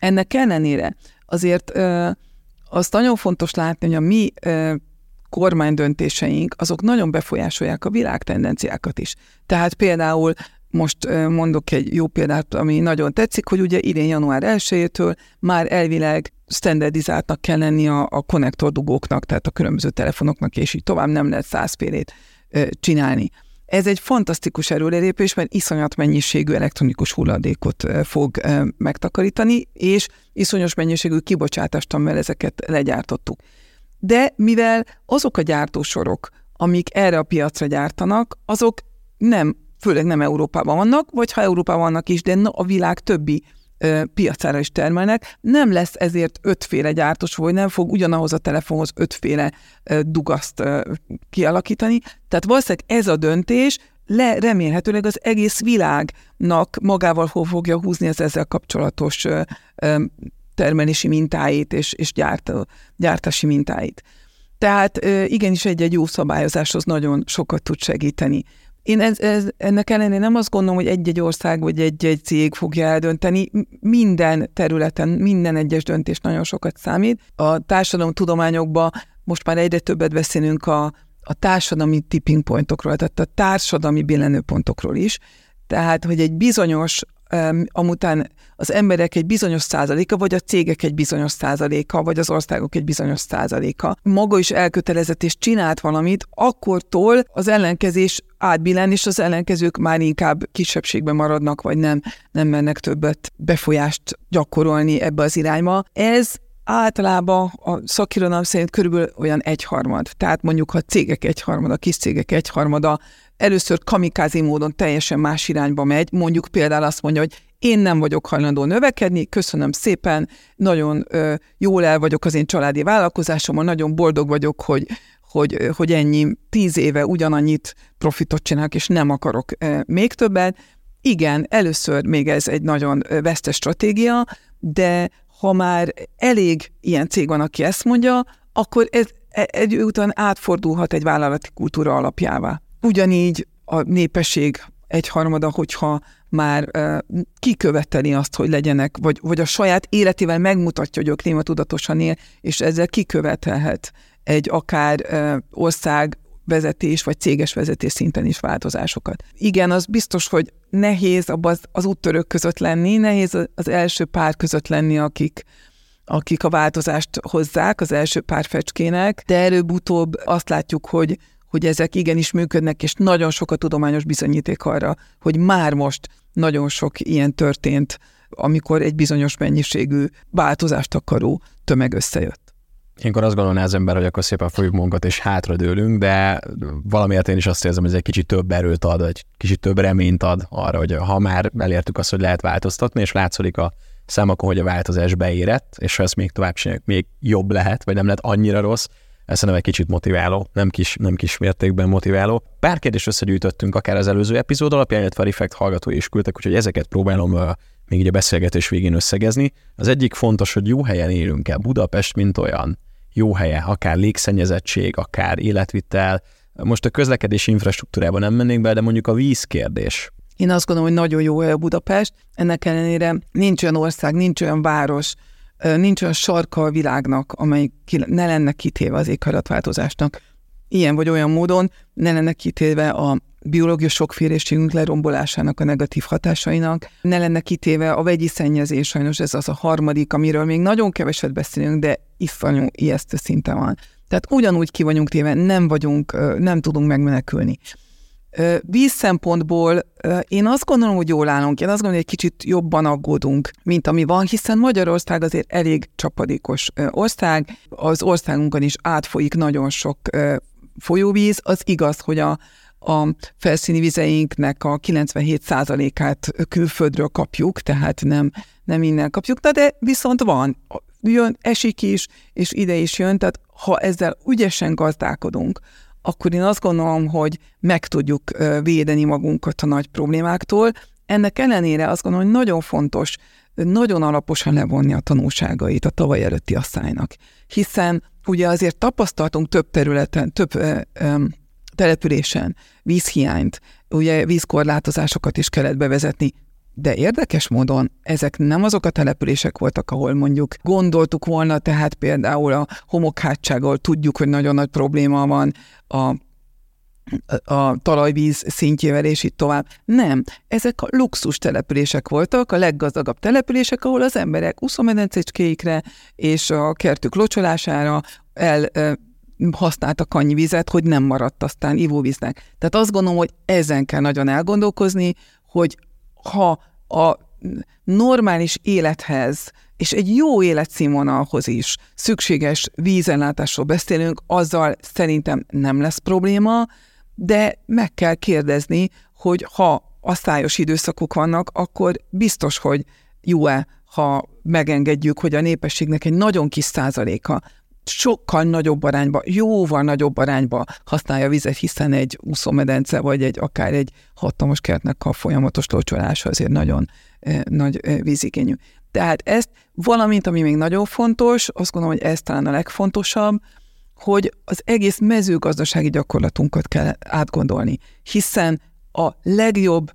Ennek ellenére azért azt nagyon fontos látni, hogy a mi kormány döntéseink, azok nagyon befolyásolják a világ tendenciákat is. Tehát például most mondok egy jó példát, ami nagyon tetszik, hogy ugye idén január 1-től már elvileg standardizáltnak kell lenni a, a konnektordugóknak, tehát a különböző telefonoknak, és így tovább nem lehet százfélét csinálni. Ez egy fantasztikus erőlépés, mert iszonyat mennyiségű elektronikus hulladékot fog megtakarítani, és iszonyos mennyiségű kibocsátást, amivel ezeket legyártottuk. De mivel azok a gyártósorok, amik erre a piacra gyártanak, azok nem, főleg nem Európában vannak, vagy ha Európában vannak is, de a világ többi piacára is termelnek, nem lesz ezért ötféle gyártós, vagy nem fog ugyanahoz a telefonhoz ötféle dugaszt kialakítani. Tehát valószínűleg ez a döntés le, remélhetőleg az egész világnak magával fogja húzni az ezzel kapcsolatos termelési mintáit és, és gyárt, gyártási mintáit. Tehát igenis egy-egy jó szabályozáshoz nagyon sokat tud segíteni. Én ez, ez, ennek ellenére nem azt gondolom, hogy egy-egy ország vagy egy-egy cég fogja eldönteni. Minden területen, minden egyes döntés nagyon sokat számít. A társadalomtudományokban most már egyre többet beszélünk a, a társadalmi tipping pointokról, tehát a társadalmi billenőpontokról is. Tehát, hogy egy bizonyos amután az emberek egy bizonyos százaléka, vagy a cégek egy bizonyos százaléka, vagy az országok egy bizonyos százaléka maga is elkötelezett és csinált valamit, akkortól az ellenkezés átbillen, és az ellenkezők már inkább kisebbségben maradnak, vagy nem, nem mennek többet befolyást gyakorolni ebbe az irányba. Ez általában a szakirodalom szerint körülbelül olyan egyharmad. Tehát mondjuk, ha cégek egyharmada, kis cégek egyharmada először kamikázi módon teljesen más irányba megy, mondjuk például azt mondja, hogy én nem vagyok hajlandó növekedni, köszönöm szépen, nagyon ö, jól el vagyok az én családi vállalkozásommal, nagyon boldog vagyok, hogy, hogy, hogy ennyi tíz éve ugyanannyit profitot csinálok, és nem akarok ö, még többet. Igen, először még ez egy nagyon vesztes stratégia, de ha már elég ilyen cég van, aki ezt mondja, akkor ez e, egy után átfordulhat egy vállalati kultúra alapjává. Ugyanígy a népesség egyharmada, hogyha már kiköveteli azt, hogy legyenek, vagy, vagy a saját életével megmutatja, hogy a klímatudatosan él, és ezzel kikövetelhet egy akár uh, ország vezetés vagy céges vezetés szinten is változásokat. Igen, az biztos, hogy nehéz az, az úttörők között lenni, nehéz az első pár között lenni, akik, akik a változást hozzák az első pár fecskének, de előbb-utóbb azt látjuk, hogy hogy ezek igenis működnek, és nagyon sok a tudományos bizonyíték arra, hogy már most nagyon sok ilyen történt, amikor egy bizonyos mennyiségű változást akaró tömeg összejött. Ilyenkor azt gondolná az ember, hogy akkor szépen fogjuk magunkat és hátradőlünk, de valamiért én is azt érzem, hogy ez egy kicsit több erőt ad, egy kicsit több reményt ad arra, hogy ha már elértük azt, hogy lehet változtatni, és látszik a számokon, hogy a változás beérett, és ha ezt még tovább csináljuk, még jobb lehet, vagy nem lehet annyira rossz, ez szerintem egy kicsit motiváló, nem kis, nem kis mértékben motiváló. Pár kérdést összegyűjtöttünk akár az előző epizód alapján, illetve a Reflect hallgatói is küldtek, úgyhogy ezeket próbálom uh, még így a beszélgetés végén összegezni. Az egyik fontos, hogy jó helyen élünk el. Budapest, mint olyan jó helye, akár légszennyezettség, akár életvitel. Most a közlekedési infrastruktúrában nem mennénk be, de mondjuk a vízkérdés. Én azt gondolom, hogy nagyon jó hely a Budapest. Ennek ellenére nincs olyan ország, nincs olyan város, nincs olyan sarka a világnak, amely ne lenne kitéve az éghajlatváltozásnak. Ilyen vagy olyan módon ne lenne kitéve a biológiai sokféleségünk lerombolásának a negatív hatásainak, ne lenne kitéve a vegyi szennyezés, sajnos ez az a harmadik, amiről még nagyon keveset beszélünk, de iszonyú ijesztő szinten van. Tehát ugyanúgy ki vagyunk téve, nem vagyunk, nem tudunk megmenekülni. Víz szempontból én azt gondolom, hogy jól állunk. Én azt gondolom, hogy egy kicsit jobban aggódunk, mint ami van, hiszen Magyarország azért elég csapadékos ország. Az országunkon is átfolyik nagyon sok folyóvíz. Az igaz, hogy a, a felszíni vizeinknek a 97%-át külföldről kapjuk, tehát nem, nem innen kapjuk, de viszont van, jön, esik is, és ide is jön, tehát ha ezzel ügyesen gazdálkodunk, akkor én azt gondolom, hogy meg tudjuk védeni magunkat a nagy problémáktól. Ennek ellenére azt gondolom, hogy nagyon fontos nagyon alaposan levonni a tanulságait a tavaly előtti asszálynak. Hiszen ugye azért tapasztaltunk több területen, több ö, ö, településen vízhiányt, ugye vízkorlátozásokat is kellett bevezetni, de érdekes módon ezek nem azok a települések voltak, ahol mondjuk gondoltuk volna, tehát például a homokhátsággal tudjuk, hogy nagyon nagy probléma van a a talajvíz szintjével, és itt tovább. Nem, ezek a luxus települések voltak, a leggazdagabb települések, ahol az emberek úszómedencecskéikre és a kertük locsolására el használtak annyi vizet, hogy nem maradt aztán ivóvíznek. Tehát azt gondolom, hogy ezen kell nagyon elgondolkozni, hogy ha a normális élethez és egy jó életszínvonalhoz is szükséges vízellátásról beszélünk, azzal szerintem nem lesz probléma, de meg kell kérdezni, hogy ha asszályos időszakok vannak, akkor biztos, hogy jó-e, ha megengedjük, hogy a népességnek egy nagyon kis százaléka sokkal nagyobb arányba, jóval nagyobb arányba használja a vizet, hiszen egy úszómedence vagy egy akár egy hatalmas kertnek a folyamatos locsolása azért nagyon eh, nagy eh, vízigényű. Tehát ezt, valamint ami még nagyon fontos, azt gondolom, hogy ez talán a legfontosabb, hogy az egész mezőgazdasági gyakorlatunkat kell átgondolni, hiszen a legjobb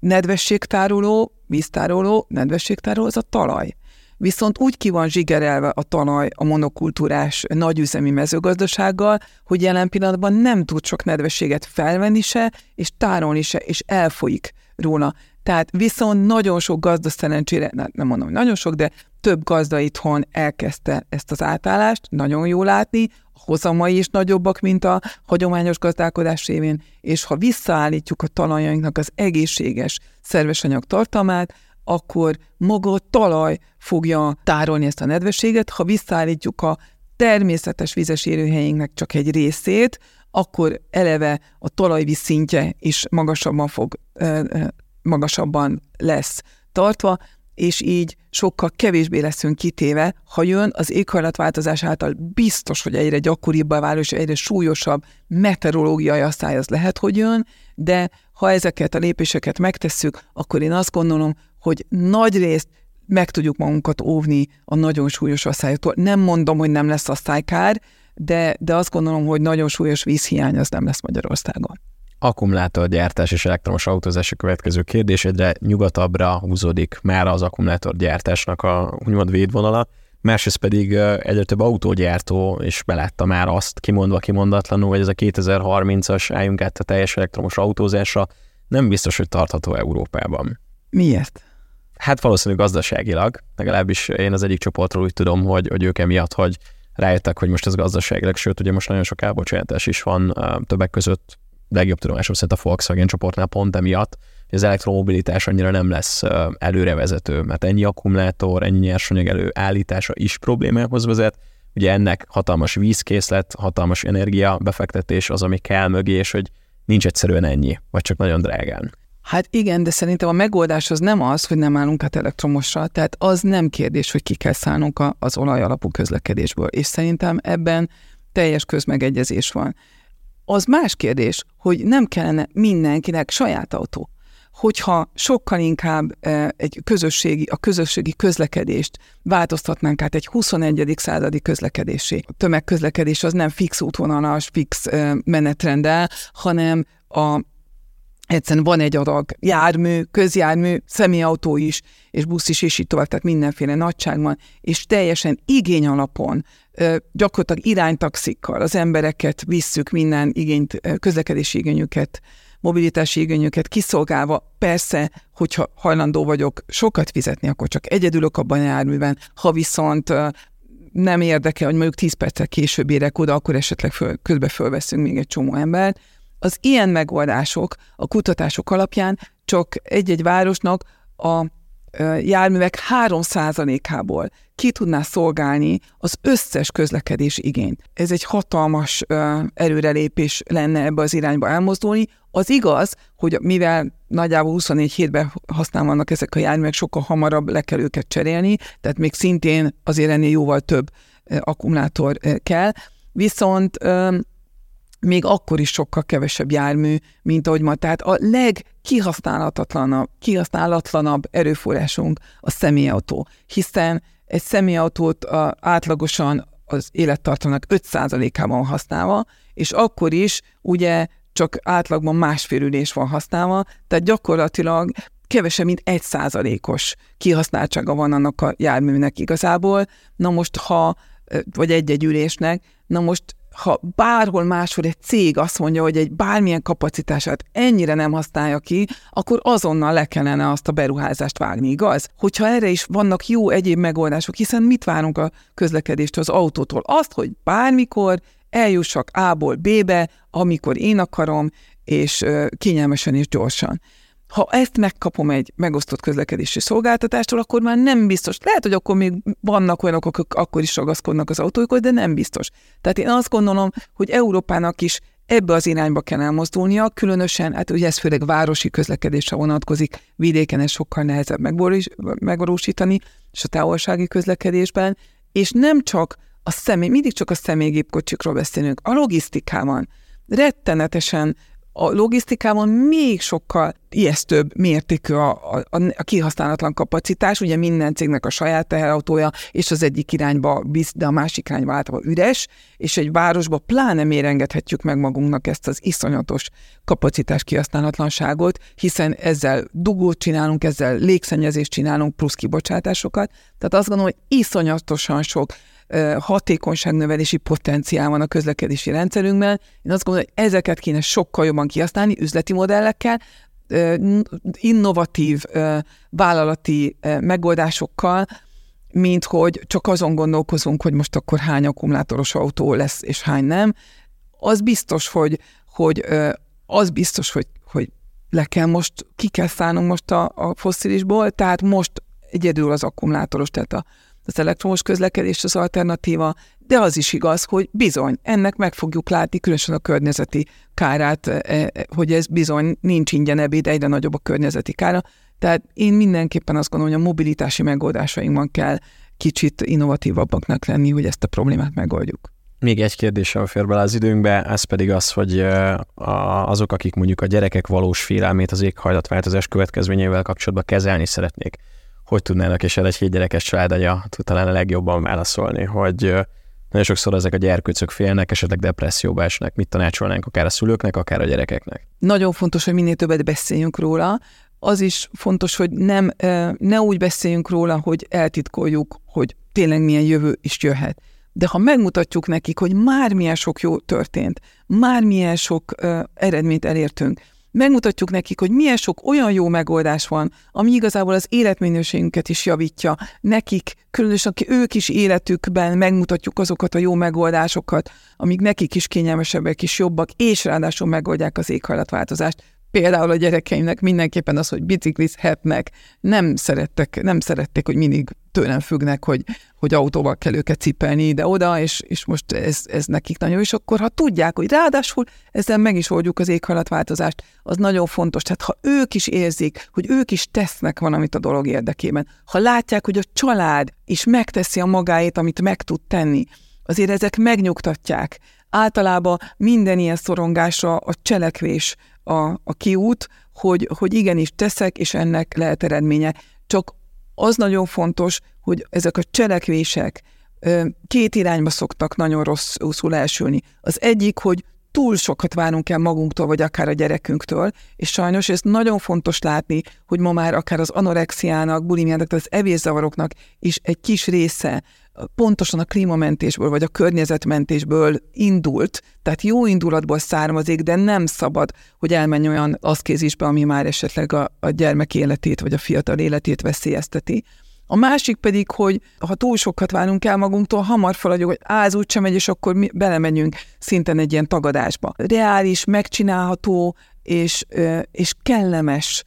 nedvességtároló, víztároló, nedvességtároló az a talaj. Viszont úgy ki van zsigerelve a talaj a monokultúrás nagyüzemi mezőgazdasággal, hogy jelen pillanatban nem tud sok nedvességet felvenni se, és tárolni se, és elfolyik róla. Tehát viszont nagyon sok gazda szerencsére, nem mondom, hogy nagyon sok, de több gazda itthon elkezdte ezt az átállást, nagyon jó látni, a hozamai is nagyobbak, mint a hagyományos gazdálkodás révén, és ha visszaállítjuk a talajainknak az egészséges szerves anyag tartalmát, akkor maga a talaj fogja tárolni ezt a nedvességet, ha visszaállítjuk a természetes vizes élőhelyénknek csak egy részét, akkor eleve a talajvíz szintje is magasabban fog, magasabban lesz tartva, és így sokkal kevésbé leszünk kitéve, ha jön az éghajlatváltozás által biztos, hogy egyre gyakoribbá váló és egyre súlyosabb meteorológiai asszály az lehet, hogy jön, de ha ezeket a lépéseket megtesszük, akkor én azt gondolom, hogy nagy részt meg tudjuk magunkat óvni a nagyon súlyos asszályoktól. Nem mondom, hogy nem lesz asszálykár, de, de azt gondolom, hogy nagyon súlyos vízhiány az nem lesz Magyarországon. Akkumulátorgyártás és elektromos autózás a következő kérdés, egyre nyugatabbra húzódik már az akkumulátorgyártásnak a úgymond védvonala, másrészt pedig egyre több autógyártó és belátta már azt kimondva kimondatlanul, hogy ez a 2030-as álljunk át a teljes elektromos autózásra nem biztos, hogy tartható Európában. Miért? Hát valószínűleg gazdaságilag, legalábbis én az egyik csoportról úgy tudom, hogy, hogy ők emiatt, hogy rájöttek, hogy most ez gazdaságilag, sőt, ugye most nagyon sok elbocsátás is van, többek között legjobb tudomásom szerint a Volkswagen csoportnál pont emiatt, hogy az elektromobilitás annyira nem lesz előrevezető, mert ennyi akkumulátor, ennyi nyersanyag előállítása is problémához vezet, ugye ennek hatalmas vízkészlet, hatalmas energia befektetés az, ami kell mögé, és hogy nincs egyszerűen ennyi, vagy csak nagyon drágán. Hát igen, de szerintem a megoldás az nem az, hogy nem állunk át elektromosra, tehát az nem kérdés, hogy ki kell szállnunk az olaj alapú közlekedésből, és szerintem ebben teljes közmegegyezés van. Az más kérdés, hogy nem kellene mindenkinek saját autó. Hogyha sokkal inkább e, egy közösségi, a közösségi közlekedést változtatnánk át egy 21. századi közlekedésé. A tömegközlekedés az nem fix útvonalas, fix e, menetrendel, hanem a egyszerűen van egy adag jármű, közjármű, személyautó is, és busz is, és így tovább, tehát mindenféle nagyságban, és teljesen igény alapon, gyakorlatilag iránytaxikkal az embereket visszük minden igényt, közlekedési igényüket, mobilitási igényüket kiszolgálva. Persze, hogyha hajlandó vagyok sokat fizetni, akkor csak egyedülök abban a járműben, ha viszont nem érdekel, hogy mondjuk 10 perccel később érek oda, akkor esetleg föl, közbe fölveszünk még egy csomó embert, az ilyen megoldások a kutatások alapján csak egy-egy városnak a járművek 3%-ából ki tudná szolgálni az összes közlekedés igényt. Ez egy hatalmas erőrelépés lenne ebbe az irányba elmozdulni. Az igaz, hogy mivel nagyjából 24 hétben használnak ezek a járművek, sokkal hamarabb le kell őket cserélni, tehát még szintén azért ennél jóval több akkumulátor kell. Viszont még akkor is sokkal kevesebb jármű, mint ahogy ma. Tehát a legkihasználatlanabb kihasználatlanabb erőforrásunk a személyautó, hiszen egy személyautót átlagosan az élettartalnak 5%-ában használva, és akkor is ugye csak átlagban másfél ülés van használva, tehát gyakorlatilag kevesebb, mint egy százalékos kihasználtsága van annak a járműnek igazából. Na most, ha, vagy egy-egy ülésnek, na most ha bárhol máshol egy cég azt mondja, hogy egy bármilyen kapacitását ennyire nem használja ki, akkor azonnal le kellene azt a beruházást vágni, igaz? Hogyha erre is vannak jó egyéb megoldások, hiszen mit várunk a közlekedéstől, az autótól? Azt, hogy bármikor eljussak A-ból B-be, amikor én akarom, és kényelmesen és gyorsan ha ezt megkapom egy megosztott közlekedési szolgáltatástól, akkor már nem biztos. Lehet, hogy akkor még vannak olyanok, akik akkor is ragaszkodnak az autóikhoz, de nem biztos. Tehát én azt gondolom, hogy Európának is ebbe az irányba kell elmozdulnia, különösen, hát ugye ez főleg városi közlekedésre vonatkozik, vidéken ez sokkal nehezebb megvalósítani, és a távolsági közlekedésben, és nem csak a személy, mindig csak a személygépkocsikról beszélünk, a logisztikában rettenetesen A logisztikában még sokkal ijesztőbb mértékű a, a, a kihasználatlan kapacitás, ugye minden cégnek a saját teherautója, és az egyik irányba visz, de a másik irányba általában üres, és egy városba pláne miért engedhetjük meg magunknak ezt az iszonyatos kapacitás kihasználatlanságot, hiszen ezzel dugót csinálunk, ezzel légszennyezést csinálunk, plusz kibocsátásokat. Tehát azt gondolom, hogy iszonyatosan sok hatékonyságnövelési potenciál van a közlekedési rendszerünkben. Én azt gondolom, hogy ezeket kéne sokkal jobban kihasználni üzleti modellekkel, innovatív vállalati megoldásokkal, mint hogy csak azon gondolkozunk, hogy most akkor hány akkumulátoros autó lesz, és hány nem. Az biztos, hogy, hogy az biztos, hogy, hogy le kell most, ki kell szállnunk most a, a fosszilisból, tehát most egyedül az akkumulátoros, tehát a, az elektromos közlekedés az alternatíva, de az is igaz, hogy bizony, ennek meg fogjuk látni, különösen a környezeti kárát, e, e, hogy ez bizony nincs ingyen ebéd, egyre nagyobb a környezeti kára. Tehát én mindenképpen azt gondolom, hogy a mobilitási megoldásainkban kell kicsit innovatívabbaknak lenni, hogy ezt a problémát megoldjuk. Még egy kérdéssel fér bele az időnkbe, ez pedig az, hogy azok, akik mondjuk a gyerekek valós félelmét az éghajlatváltozás következményeivel kapcsolatban kezelni szeretnék, hogy tudnának és egy gyerekes családanya tud talán a legjobban válaszolni, hogy nagyon sokszor ezek a gyerkőcök félnek, esetleg depresszióba esnek. Mit tanácsolnánk akár a szülőknek, akár a gyerekeknek? Nagyon fontos, hogy minél többet beszéljünk róla. Az is fontos, hogy nem, ne úgy beszéljünk róla, hogy eltitkoljuk, hogy tényleg milyen jövő is jöhet. De ha megmutatjuk nekik, hogy már milyen sok jó történt, már milyen sok eredményt elértünk, megmutatjuk nekik, hogy milyen sok olyan jó megoldás van, ami igazából az életminőségünket is javítja. Nekik, különösen ők is életükben megmutatjuk azokat a jó megoldásokat, amik nekik is kényelmesebbek is jobbak, és ráadásul megoldják az éghajlatváltozást például a gyerekeimnek mindenképpen az, hogy biciklizhetnek, nem szerettek, nem szerették, hogy mindig tőlem függnek, hogy, hogy autóval kell őket cipelni ide-oda, és, és most ez, ez nekik nagyon, és akkor ha tudják, hogy ráadásul ezzel meg is oldjuk az éghajlatváltozást, az nagyon fontos. Tehát ha ők is érzik, hogy ők is tesznek valamit a dolog érdekében, ha látják, hogy a család is megteszi a magáét, amit meg tud tenni, azért ezek megnyugtatják. Általában minden ilyen szorongásra a cselekvés a, a kiút, hogy, hogy igenis teszek, és ennek lehet eredménye. Csak az nagyon fontos, hogy ezek a cselekvések két irányba szoktak nagyon rosszul elsülni. Az egyik, hogy túl sokat várunk el magunktól, vagy akár a gyerekünktől, és sajnos ez nagyon fontos látni, hogy ma már akár az anorexiának, bulimiának, az evészavaroknak is egy kis része pontosan a klímamentésből vagy a környezetmentésből indult, tehát jó indulatból származik, de nem szabad, hogy elmenj olyan aszkézisbe, ami már esetleg a, a gyermek életét vagy a fiatal életét veszélyezteti. A másik pedig, hogy ha túl sokat várunk el magunktól, hamar feladjuk, hogy áz úgy sem megy, és akkor mi belemegyünk szinten egy ilyen tagadásba. Reális, megcsinálható és, és kellemes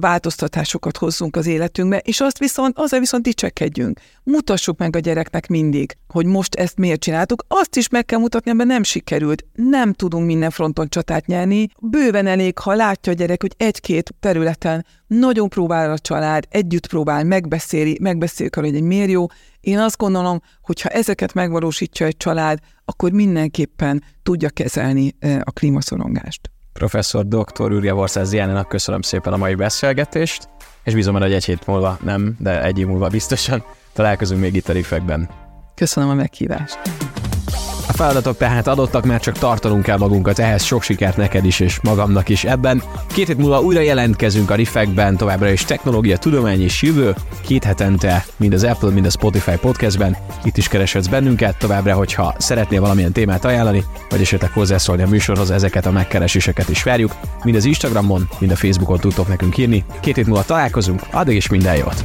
változtatásokat hozzunk az életünkbe, és azt viszont, azzal viszont dicsekedjünk. Mutassuk meg a gyereknek mindig, hogy most ezt miért csináltuk. Azt is meg kell mutatni, amiben nem sikerült. Nem tudunk minden fronton csatát nyerni. Bőven elég, ha látja a gyerek, hogy egy-két területen nagyon próbál a család, együtt próbál, megbeszéli, megbeszéljük arra, hogy miért jó. Én azt gondolom, hogy ha ezeket megvalósítja egy család, akkor mindenképpen tudja kezelni a klímaszorongást. Professzor dr. Ürge Vorszáz Jánának köszönöm szépen a mai beszélgetést, és bízom, hogy egy hét múlva nem, de egy év múlva biztosan találkozunk még itt a Rifekben. Köszönöm a meghívást. A feladatok tehát adottak, mert csak tartanunk kell magunkat, ehhez sok sikert neked is és magamnak is ebben. Két hét múlva újra jelentkezünk a Riffekben, továbbra is technológia, tudomány és jövő. Két hetente, mind az Apple, mind a Spotify podcastben. Itt is kereshetsz bennünket, továbbra, hogyha szeretnél valamilyen témát ajánlani, vagy esetleg hozzászólni a műsorhoz, ezeket a megkereséseket is várjuk. Mind az Instagramon, mind a Facebookon tudtok nekünk írni. Két hét múlva találkozunk, addig is minden jót!